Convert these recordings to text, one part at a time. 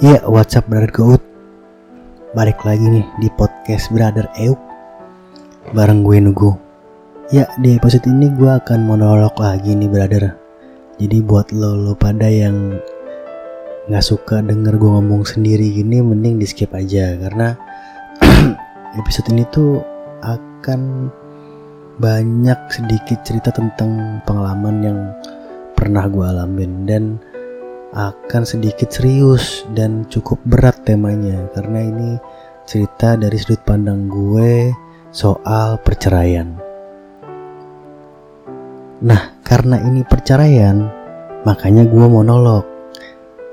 Iya, WhatsApp Brother Goat. Balik lagi nih di podcast Brother Euk bareng gue Nugo. Ya, di episode ini gue akan monolog lagi nih, brother. Jadi buat lo lo pada yang nggak suka denger gue ngomong sendiri gini, mending di skip aja karena episode ini tuh akan banyak sedikit cerita tentang pengalaman yang pernah gue alamin dan akan sedikit serius dan cukup berat temanya karena ini cerita dari sudut pandang gue soal perceraian. Nah, karena ini perceraian, makanya gue monolog.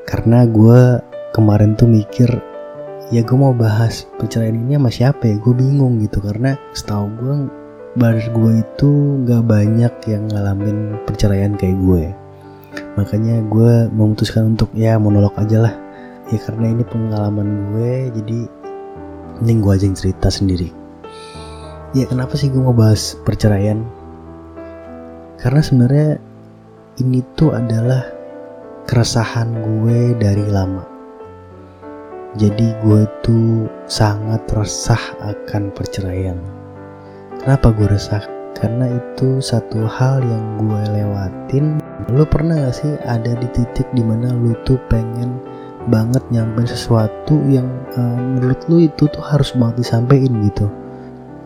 Karena gue kemarin tuh mikir, ya gue mau bahas perceraian ini sama siapa ya? Gue bingung gitu karena setahu gue bar gue itu gak banyak yang ngalamin perceraian kayak gue. Makanya gue memutuskan untuk ya monolog aja lah. Ya karena ini pengalaman gue, jadi mending gue aja yang cerita sendiri. Ya kenapa sih gue mau bahas perceraian? Karena sebenarnya ini tuh adalah keresahan gue dari lama. Jadi gue tuh sangat resah akan perceraian. Kenapa gue resah? Karena itu satu hal yang gue lewatin lu pernah gak sih ada di titik di mana lu tuh pengen banget nyampein sesuatu yang uh, menurut lu itu tuh harus banget disampaikan gitu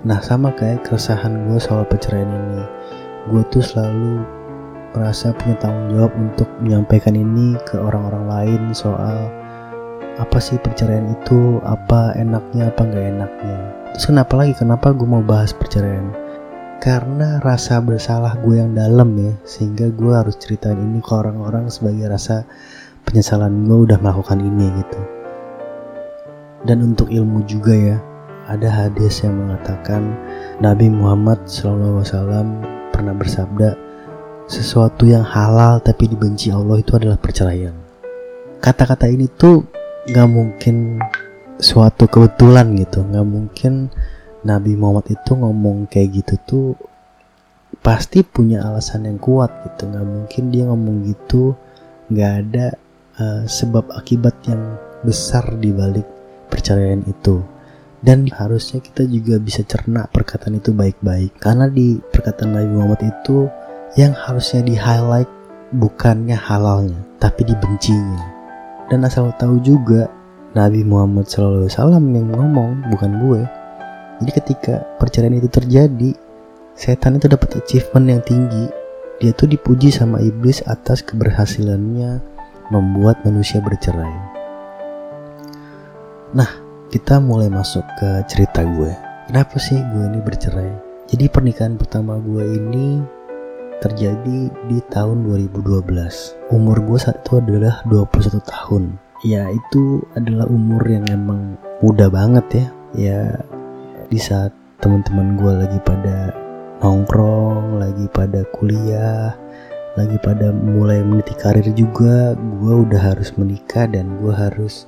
Nah sama kayak keresahan gue soal perceraian ini Gue tuh selalu merasa punya tanggung jawab untuk menyampaikan ini ke orang-orang lain soal apa sih perceraian itu, apa enaknya, apa nggak enaknya. Terus kenapa lagi, kenapa gue mau bahas perceraian? Karena rasa bersalah gue yang dalam ya, sehingga gue harus ceritain ini ke orang-orang sebagai rasa penyesalan gue udah melakukan ini gitu. Dan untuk ilmu juga ya, ada hadis yang mengatakan Nabi Muhammad SAW pernah bersabda sesuatu yang halal tapi dibenci Allah itu adalah perceraian. Kata-kata ini tuh gak mungkin suatu kebetulan gitu, gak mungkin Nabi Muhammad itu ngomong kayak gitu tuh pasti punya alasan yang kuat gitu, gak mungkin dia ngomong gitu gak ada uh, sebab akibat yang besar di balik perceraian itu. Dan harusnya kita juga bisa cerna perkataan itu baik-baik. Karena di perkataan Nabi Muhammad itu yang harusnya di highlight bukannya halalnya tapi dibencinya. Dan asal tahu juga Nabi Muhammad SAW yang ngomong bukan gue jadi ketika perceraian itu terjadi setan itu dapat achievement yang tinggi dia tuh dipuji sama iblis atas keberhasilannya membuat manusia bercerai nah kita mulai masuk ke cerita gue. Kenapa sih gue ini bercerai? Jadi pernikahan pertama gue ini terjadi di tahun 2012. Umur gue saat itu adalah 21 tahun. Ya itu adalah umur yang emang muda banget ya. Ya di saat teman-teman gue lagi pada nongkrong, lagi pada kuliah, lagi pada mulai meniti karir juga, gue udah harus menikah dan gue harus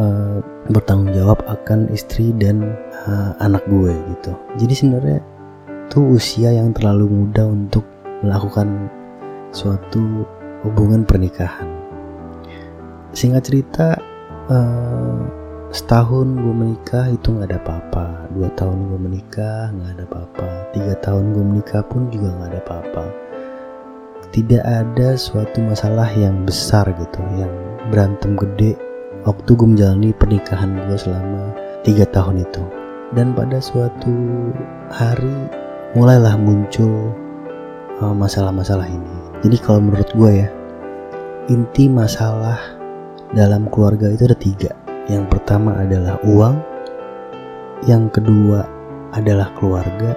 uh, bertanggung jawab akan istri dan uh, anak gue gitu. Jadi sebenarnya itu usia yang terlalu muda untuk melakukan suatu hubungan pernikahan. Singkat cerita uh, setahun gue menikah itu nggak ada apa-apa. Dua tahun gue menikah nggak ada apa-apa. Tiga tahun gue menikah pun juga nggak ada apa-apa. Tidak ada suatu masalah yang besar gitu yang berantem gede waktu gue menjalani pernikahan gue selama tiga tahun itu. Dan pada suatu hari mulailah muncul uh, masalah-masalah ini. Jadi kalau menurut gue ya inti masalah dalam keluarga itu ada tiga yang pertama adalah uang. Yang kedua adalah keluarga.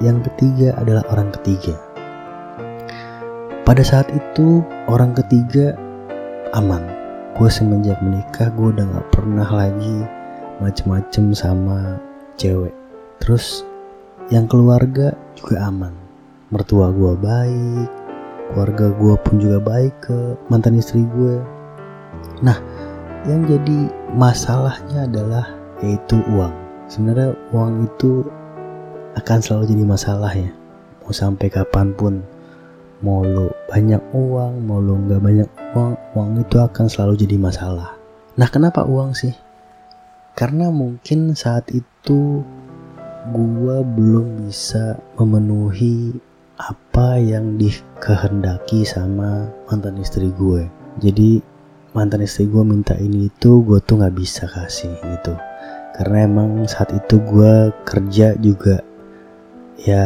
Yang ketiga adalah orang ketiga. Pada saat itu orang ketiga aman. Gue semenjak menikah gue udah gak pernah lagi macem-macem sama cewek. Terus yang keluarga juga aman. Mertua gue baik keluarga gue pun juga baik ke mantan istri gue nah yang jadi masalahnya adalah yaitu uang sebenarnya uang itu akan selalu jadi masalah ya mau sampai kapan pun mau lo banyak uang mau lo nggak banyak uang uang itu akan selalu jadi masalah Nah kenapa uang sih? Karena mungkin saat itu gue belum bisa memenuhi apa yang dikehendaki sama mantan istri gue. Jadi mantan istri gue minta ini itu gue tuh nggak bisa kasih gitu. Karena emang saat itu gue kerja juga ya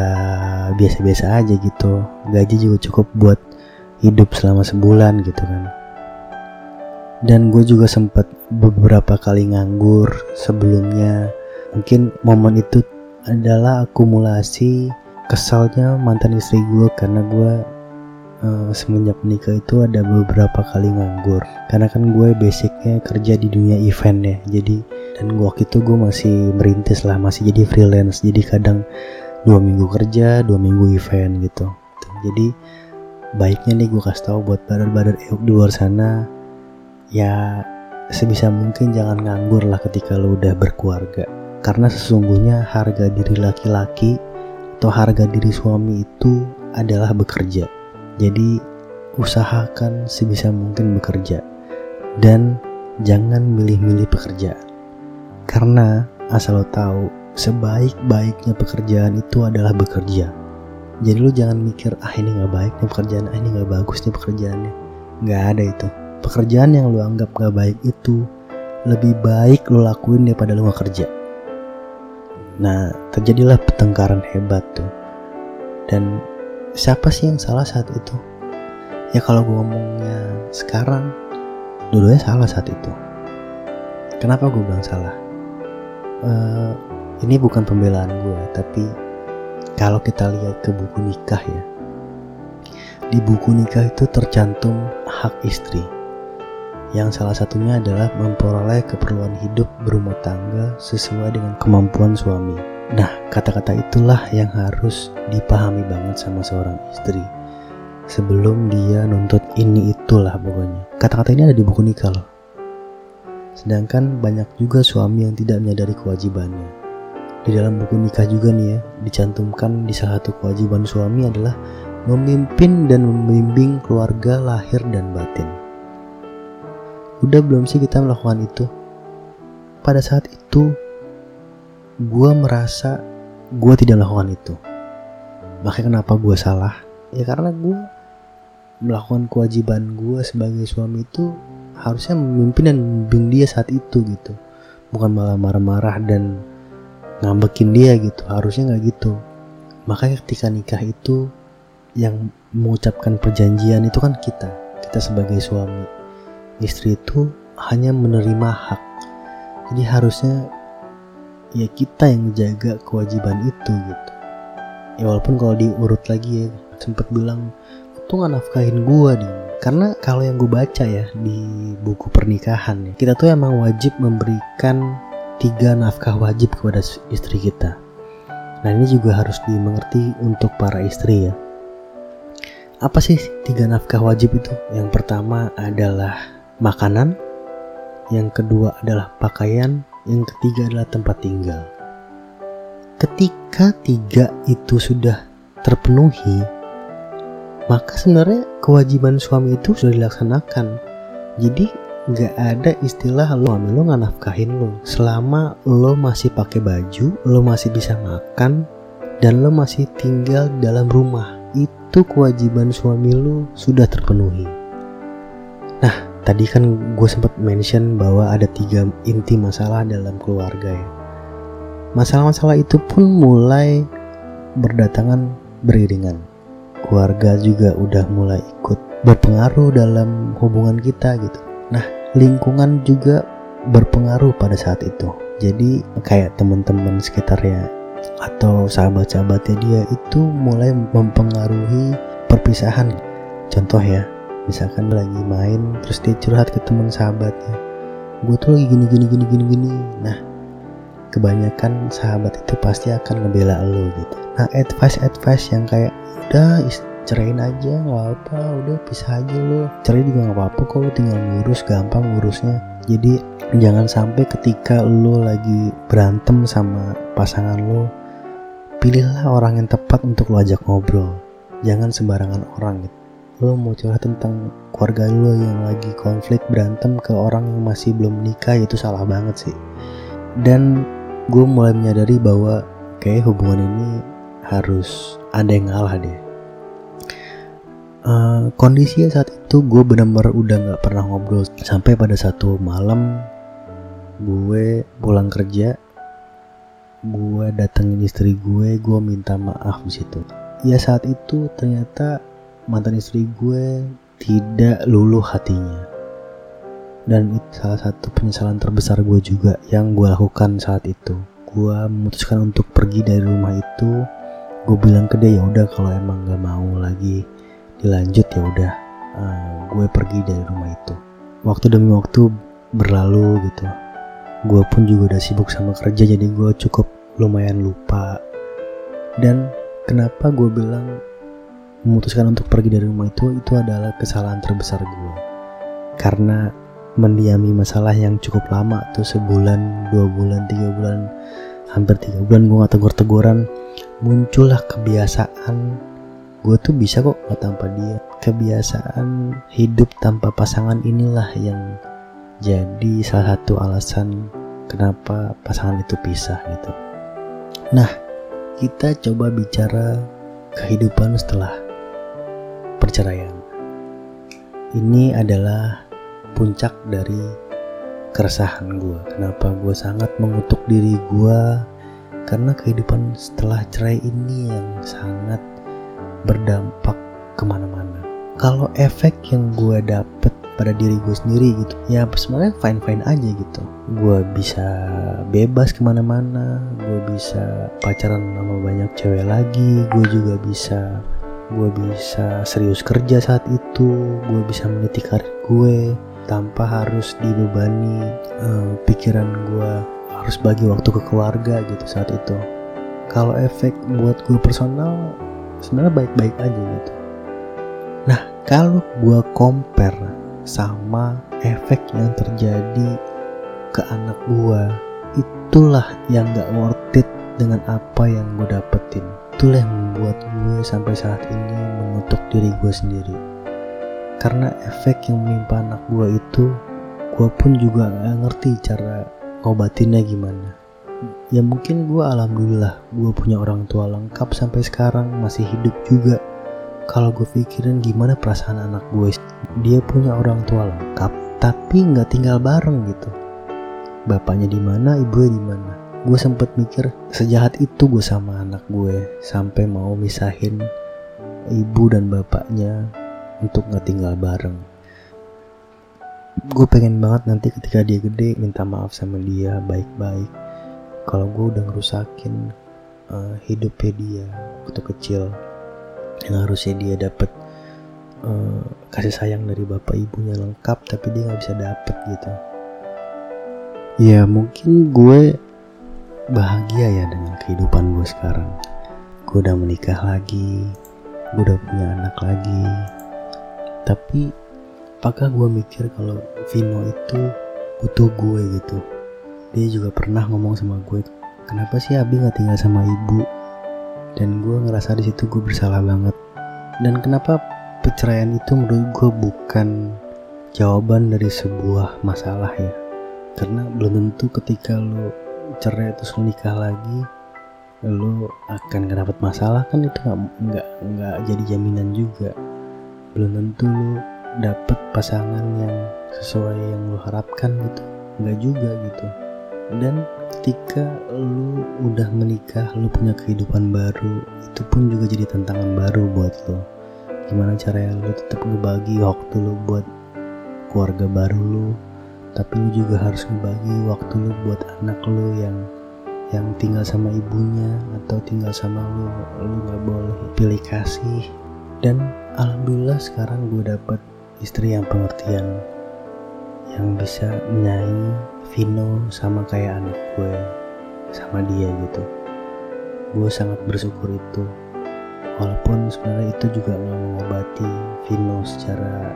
biasa-biasa aja gitu. Gaji juga cukup buat hidup selama sebulan gitu kan dan gue juga sempat beberapa kali nganggur sebelumnya mungkin momen itu adalah akumulasi kesalnya mantan istri gue karena gue uh, semenjak menikah itu ada beberapa kali nganggur. Karena kan gue basicnya kerja di dunia event ya. Jadi dan waktu itu gue masih merintis lah masih jadi freelance. Jadi kadang dua minggu kerja dua minggu event gitu. Jadi baiknya nih gue kasih tahu buat badar-badar di luar sana ya sebisa mungkin jangan nganggur lah ketika lo udah berkeluarga. Karena sesungguhnya harga diri laki-laki atau harga diri suami itu adalah bekerja jadi usahakan sebisa mungkin bekerja. Dan jangan milih-milih pekerjaan karena asal lo tahu sebaik-baiknya pekerjaan itu adalah bekerja. Jadi lo jangan mikir ah ini nggak baik nih pekerjaan ah ini nggak bagus nih pekerjaannya. Nggak ada itu. Pekerjaan yang lu anggap gak baik itu lebih baik lu lakuin daripada lu gak kerja. Nah, terjadilah pertengkaran hebat tuh. Dan siapa sih yang salah saat itu? Ya kalau gue ngomongnya sekarang, dua salah saat itu. Kenapa gue bilang salah? Uh, ini bukan pembelaan gue, tapi kalau kita lihat ke buku nikah ya, di buku nikah itu tercantum hak istri yang salah satunya adalah memperoleh keperluan hidup berumah tangga sesuai dengan kemampuan suami. Nah, kata-kata itulah yang harus dipahami banget sama seorang istri sebelum dia nuntut ini itulah pokoknya. Kata-kata ini ada di buku nikah loh. Sedangkan banyak juga suami yang tidak menyadari kewajibannya. Di dalam buku nikah juga nih ya, dicantumkan di salah satu kewajiban suami adalah memimpin dan membimbing keluarga lahir dan batin. Udah belum sih kita melakukan itu? Pada saat itu, gue merasa gue tidak melakukan itu. Makanya kenapa gue salah? Ya karena gue melakukan kewajiban gue sebagai suami itu harusnya memimpin dan membimbing dia saat itu gitu. Bukan malah marah-marah dan ngambekin dia gitu. Harusnya nggak gitu. Makanya ketika nikah itu yang mengucapkan perjanjian itu kan kita. Kita sebagai suami istri itu hanya menerima hak. Jadi harusnya ya kita yang menjaga kewajiban itu gitu. Ya walaupun kalau diurut lagi ya sempat bilang tuh nggak nafkahin gua nih. Karena kalau yang gue baca ya di buku pernikahan ya, kita tuh emang wajib memberikan tiga nafkah wajib kepada istri kita. Nah ini juga harus dimengerti untuk para istri ya. Apa sih tiga nafkah wajib itu? Yang pertama adalah makanan, yang kedua adalah pakaian, yang ketiga adalah tempat tinggal. Ketika tiga itu sudah terpenuhi, maka sebenarnya kewajiban suami itu sudah dilaksanakan. Jadi nggak ada istilah lo suami lo nggak nafkahin lo selama lo masih pakai baju, lo masih bisa makan, dan lo masih tinggal dalam rumah. Itu kewajiban suami lo sudah terpenuhi. Tadi kan gue sempat mention bahwa ada tiga inti masalah dalam keluarga ya. Masalah-masalah itu pun mulai berdatangan beriringan. Keluarga juga udah mulai ikut berpengaruh dalam hubungan kita gitu. Nah, lingkungan juga berpengaruh pada saat itu. Jadi kayak teman-teman sekitarnya atau sahabat-sahabatnya dia itu mulai mempengaruhi perpisahan. Contoh ya, misalkan lagi main terus dia curhat ke teman sahabatnya. Gue tuh lagi gini gini gini gini gini. Nah kebanyakan sahabat itu pasti akan ngebela lo gitu. Nah advice advice yang kayak udah cerain aja nggak apa udah pisah aja lo. Cerai juga nggak apa-apa kok lo tinggal ngurus gampang ngurusnya. Jadi jangan sampai ketika lo lagi berantem sama pasangan lo pilihlah orang yang tepat untuk lo ajak ngobrol. Jangan sembarangan orang gitu lo mau curhat tentang keluarga lo yang lagi konflik berantem ke orang yang masih belum menikah itu salah banget sih. Dan gue mulai menyadari bahwa kayak hubungan ini harus ada yang ngalah deh. Uh, kondisinya saat itu gue benar-benar udah nggak pernah ngobrol. Sampai pada satu malam gue pulang kerja gue datengin istri gue gue minta maaf di situ. Ya saat itu ternyata mantan istri gue tidak luluh hatinya. Dan itu salah satu penyesalan terbesar gue juga yang gue lakukan saat itu. Gue memutuskan untuk pergi dari rumah itu. Gue bilang ke dia ya udah kalau emang gak mau lagi dilanjut ya udah uh, gue pergi dari rumah itu. Waktu demi waktu berlalu gitu. Gue pun juga udah sibuk sama kerja jadi gue cukup lumayan lupa. Dan kenapa gue bilang memutuskan untuk pergi dari rumah itu itu adalah kesalahan terbesar gue karena mendiami masalah yang cukup lama tuh sebulan dua bulan tiga bulan hampir tiga bulan gue gak tegur-teguran muncullah kebiasaan gue tuh bisa kok gak tanpa dia. Kebiasaan hidup tanpa pasangan inilah yang jadi salah satu alasan kenapa pasangan itu pisah gitu. Nah kita coba bicara kehidupan setelah perceraian. Ini adalah puncak dari keresahan gue. Kenapa gue sangat mengutuk diri gue karena kehidupan setelah cerai ini yang sangat berdampak ke mana-mana. Kalau efek yang gue dapet pada diri gue sendiri gitu ya sebenarnya fine fine aja gitu gue bisa bebas ke mana-mana gue bisa pacaran sama banyak cewek lagi gue juga bisa gue bisa serius kerja saat itu gue bisa meniti karir gue tanpa harus dibebani uh, pikiran gue harus bagi waktu ke keluarga gitu saat itu. Kalau efek buat gue personal sebenarnya baik-baik aja gitu. Nah kalau gue compare sama efek yang terjadi ke anak gue itulah yang gak worth it dengan apa yang gue dapetin itulah yang membuat gue sampai saat ini mengutuk diri gue sendiri. Karena efek yang menimpa anak gue itu gue pun juga gak ngerti cara ngobatinnya gimana. Ya mungkin gue alhamdulillah gue punya orang tua lengkap sampai sekarang masih hidup juga. Kalau gue pikirin gimana perasaan anak gue dia punya orang tua lengkap tapi nggak tinggal bareng gitu. Bapaknya di mana ibunya di mana gue sempet mikir sejahat itu gue sama anak gue sampai mau misahin ibu dan bapaknya untuk nggak tinggal bareng. Gue pengen banget nanti ketika dia gede minta maaf sama dia baik-baik. Kalau gue udah ngerusakin uh, hidupnya dia waktu kecil yang harusnya dia dapet uh, kasih sayang dari bapak ibunya lengkap tapi dia nggak bisa dapet gitu. Ya mungkin gue bahagia ya dengan kehidupan gue sekarang. Gue udah menikah lagi gue udah punya anak lagi. Tapi apakah gue mikir kalau Vino itu butuh gue gitu? Dia juga pernah ngomong sama gue kenapa sih Abi nggak tinggal sama ibu? Dan gue ngerasa di situ gue bersalah banget. Dan kenapa perceraian itu menurut gue bukan jawaban dari sebuah masalah ya? Karena belum tentu ketika lo cerai terus lu nikah lagi lu akan dapat masalah kan itu nggak nggak jadi jaminan juga. Belum tentu lu dapet pasangan yang sesuai yang lu harapkan gitu. Nggak juga gitu. Dan ketika lu udah menikah lu punya kehidupan baru itu pun juga jadi tantangan baru buat lo gimana caranya lu tetap ngebagi waktu lu buat keluarga baru lu tapi lu juga harus ngebagi waktu lu buat anak lu yang yang tinggal sama ibunya atau tinggal sama lu lu nggak boleh pilih kasih. Dan alhamdulillah sekarang gue dapet istri yang pengertian yang bisa menyayangi Vino sama kayak anak gue sama dia gitu. Gue sangat bersyukur itu. Walaupun sebenarnya itu juga nggak mengobati Vino secara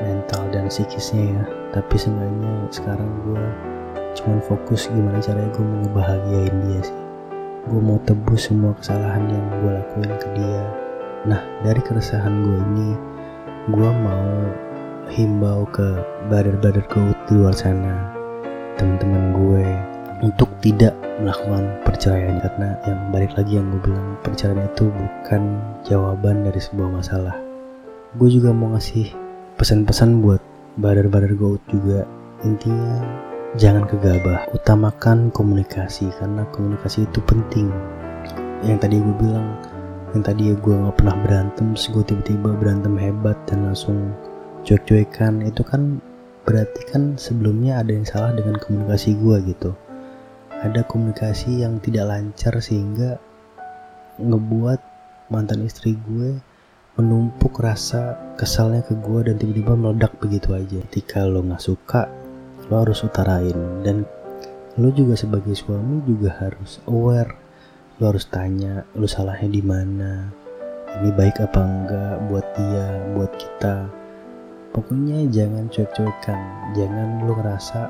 mental dan psikisnya ya tapi seenggaknya sekarang gue cuman fokus gimana caranya gue mau ngebahagiain dia sih. Gue mau tebus semua kesalahan yang gue lakuin ke dia. Nah dari keresahan gue ini gue mau himbau ke badar-badar goat di luar sana teman-teman gue untuk tidak melakukan perceraian. Karena yang balik lagi yang gue bilang perceraian itu bukan jawaban dari sebuah masalah. Gue juga mau ngasih pesan-pesan buat badar-badar goat juga. Intinya jangan gegabah. Utamakan komunikasi karena komunikasi itu penting. Yang tadi gue bilang yang tadi gue nggak pernah berantem terus gue tiba-tiba berantem hebat dan langsung cuek-cuekan itu kan berarti kan sebelumnya ada yang salah dengan komunikasi gue gitu. Ada komunikasi yang tidak lancar sehingga ngebuat mantan istri gue menumpuk rasa kesalnya ke gue dan tiba-tiba meledak begitu aja. Ketika lo nggak suka lo harus utarain. Dan lo juga sebagai suami juga harus aware. Lu harus tanya lu salahnya di mana? Ini baik apa enggak buat dia buat kita? Pokoknya jangan cuek-cuekan. Jangan lu ngerasa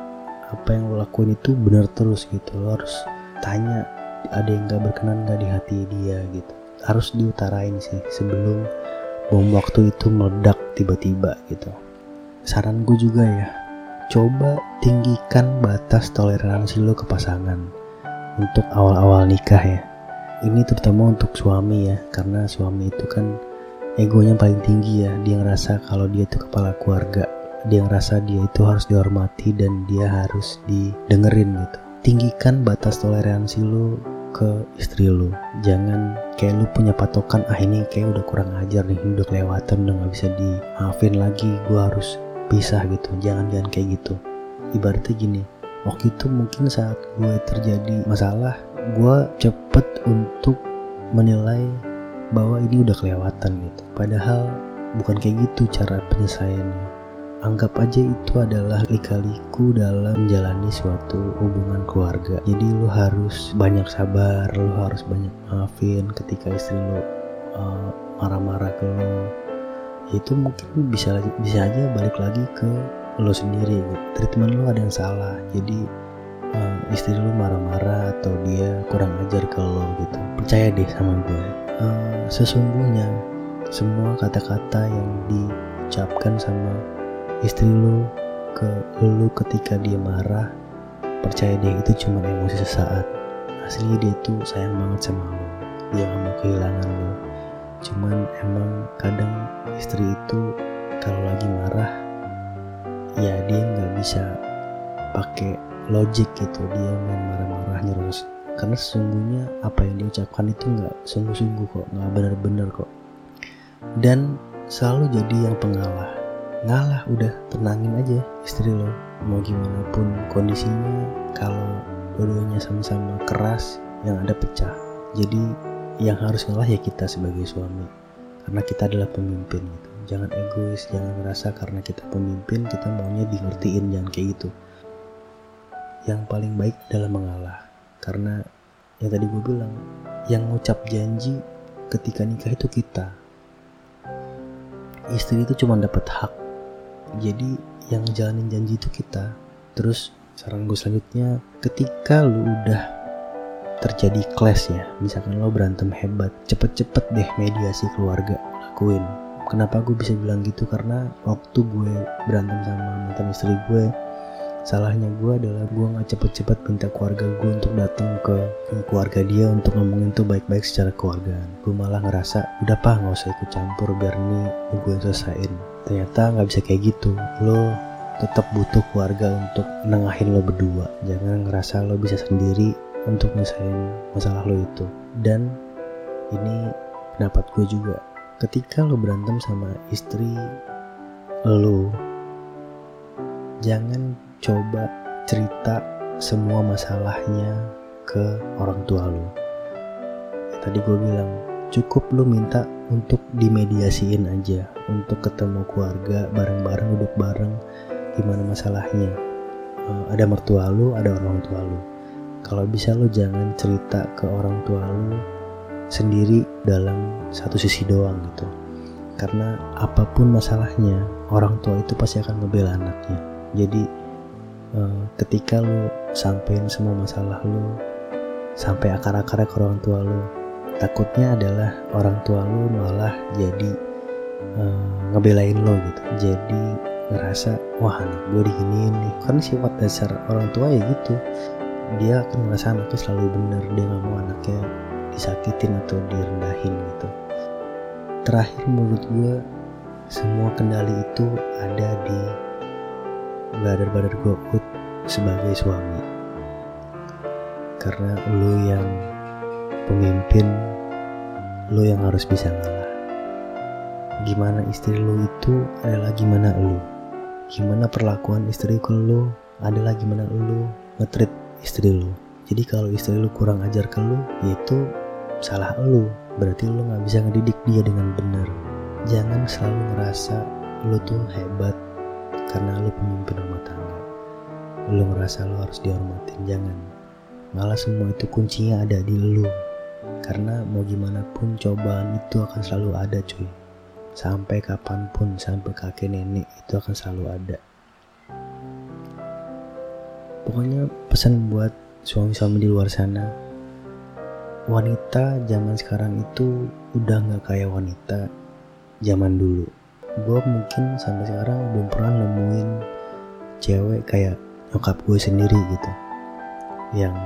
apa yang lu lakuin itu benar terus gitu. Lu harus tanya ada yang gak berkenan gak di hati dia gitu harus diutarain sih sebelum bom waktu itu meledak tiba-tiba gitu. Saran gue juga ya coba tinggikan batas toleransi lo ke pasangan untuk awal-awal nikah ya. Ini terutama untuk suami ya karena suami itu kan egonya paling tinggi ya. Dia ngerasa kalau dia itu kepala keluarga dia ngerasa dia itu harus dihormati dan dia harus didengerin gitu. Tinggikan batas toleransi lu ke istri lu. Jangan kayak lu punya patokan ah ini kayak udah kurang ajar nih udah kelewatan udah gak bisa dimaafin lagi gua harus pisah gitu. Jangan jangan kayak gitu. Ibaratnya gini waktu itu mungkin saat gue terjadi masalah gue cepet untuk menilai bahwa ini udah kelewatan gitu. Padahal bukan kayak gitu cara penyelesaiannya anggap aja itu adalah lika-liku dalam menjalani suatu hubungan keluarga. Jadi lu harus banyak sabar lu harus banyak maafin ketika istri lu uh, marah-marah ke lu. Itu mungkin bisa bisa aja balik lagi ke lo sendiri gitu. treatment lo ada yang salah jadi uh, istri lu marah-marah atau dia kurang ajar ke lo gitu. Percaya deh sama gue. Uh, sesungguhnya semua kata-kata yang diucapkan sama istri lu ke lu ketika dia marah percaya deh itu cuma emosi sesaat. Asli dia tuh sayang banget sama lo dia gak mau kehilangan lo cuman emang kadang istri itu kalau lagi marah ya dia nggak bisa pakai logik gitu. Dia main marah-marah nyerus karena sesungguhnya apa yang diucapkan itu nggak sungguh-sungguh kok. Nggak benar-benar kok. Dan selalu jadi yang pengalah ngalah udah tenangin aja istri lo. Mau gimana pun kondisinya kalau dua-duanya sama-sama keras yang ada pecah. Jadi yang harus ngalah ya kita sebagai suami. Karena kita adalah pemimpin gitu. Jangan egois jangan ngerasa karena kita pemimpin kita maunya di ngertiin jangan kayak gitu. Yang paling baik dalam mengalah. Karena yang tadi gue bilang yang ngucap janji ketika nikah itu kita. Istri itu cuma dapat hak jadi yang jalanin janji itu kita. Terus saran gue selanjutnya ketika lu udah terjadi clash ya misalkan lo berantem hebat cepet-cepet deh mediasi keluarga lakuin. Kenapa gue bisa bilang gitu? Karena waktu gue berantem sama mantan istri gue salahnya gue adalah gue nggak cepet-cepet minta keluarga gue untuk datang ke, keluarga dia untuk ngomongin tuh baik-baik secara keluargaan gue malah ngerasa udah pak nggak usah ikut campur biar nih gue yang selesaiin ternyata nggak bisa kayak gitu. Lo tetap butuh keluarga untuk nengahin lo berdua. Jangan ngerasa lo bisa sendiri untuk nyelesain masalah lo itu. Dan ini pendapat gue juga. Ketika lo berantem sama istri lo jangan coba cerita semua masalahnya ke orang tua lu. Ya, tadi gue bilang cukup lu minta untuk dimediasiin aja, untuk ketemu keluarga bareng-bareng duduk bareng gimana masalahnya. Uh, ada mertua lu, ada orang tua lu. Kalau bisa lu jangan cerita ke orang tua lu sendiri dalam satu sisi doang gitu. Karena apa pun masalahnya, orang tua itu pasti akan ngebela anaknya. Jadi Eh, ketika lo sampein semua masalah lo sampai akar-akarnya ke orang tua lo takutnya adalah orang tua lo malah jadi uh, ngebelain lo gitu. Jadi ngerasa wah anak gue diginiin nih. Kan sifat dasar orang tua ya gitu. Dia akan ngerasa anaknya selalu benar dia nggak mau anaknya disakitin atau direndahin gitu. Terakhir menurut gue semua kendali itu ada di badar-badar gue sebagai suami. Karena lo yang pemimpin lo yang harus bisa ngalah. Gimana istri lo itu adalah gimana lo gimana perlakuan istri ke lo adalah gimana lo ngetrit istri lo jadi kalau istri lo kurang ajar ke lo yaitu salah lo berarti lo nggak bisa ngedidik dia dengan benar. Jangan selalu ngerasa lo tuh hebat karena lo pemimpin rumah tangga. Lo ngerasa lo harus dihormatin jangan. Malah semua itu kuncinya ada di lo karena mau gimana pun cobaan itu akan selalu ada cuy. Sampai kapan pun sampai kakek nenek itu akan selalu ada. Pokoknya pesan buat suami-suami di luar sana wanita zaman sekarang itu udah nggak kayak wanita zaman dulu gue mungkin sampai sekarang belum pernah nemuin cewek kayak nyokap gue sendiri gitu. Yang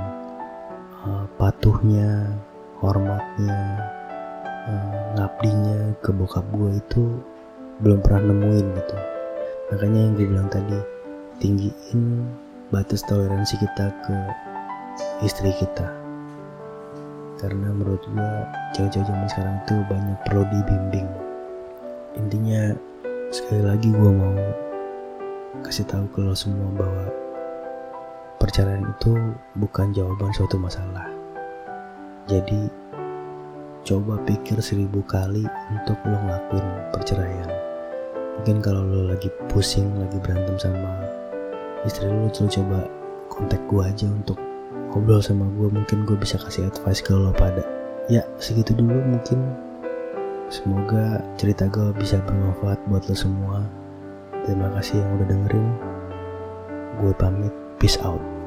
uh, patuhnya hormatnya uh, ngabdinya ke bokap gue itu belum pernah nemuin gitu. Makanya yang gue bilang tadi tinggiin batas toleransi kita ke istri kita. Karena menurut gue cewek-cewek zaman sekarang itu banyak perlu dibimbing intinya sekali lagi gue mau kasih tahu ke lo semua bahwa perceraian itu bukan jawaban suatu masalah. Jadi coba pikir seribu kali untuk lo ngelakuin perceraian. Mungkin kalau lo lagi pusing lagi berantem sama istri lo lo coba kontak gue aja untuk ngobrol sama gue mungkin gue bisa kasih advice ke lo pada ya segitu dulu mungkin Semoga cerita gue bisa bermanfaat buat lo semua. Terima kasih yang udah dengerin. Gue pamit. Peace out.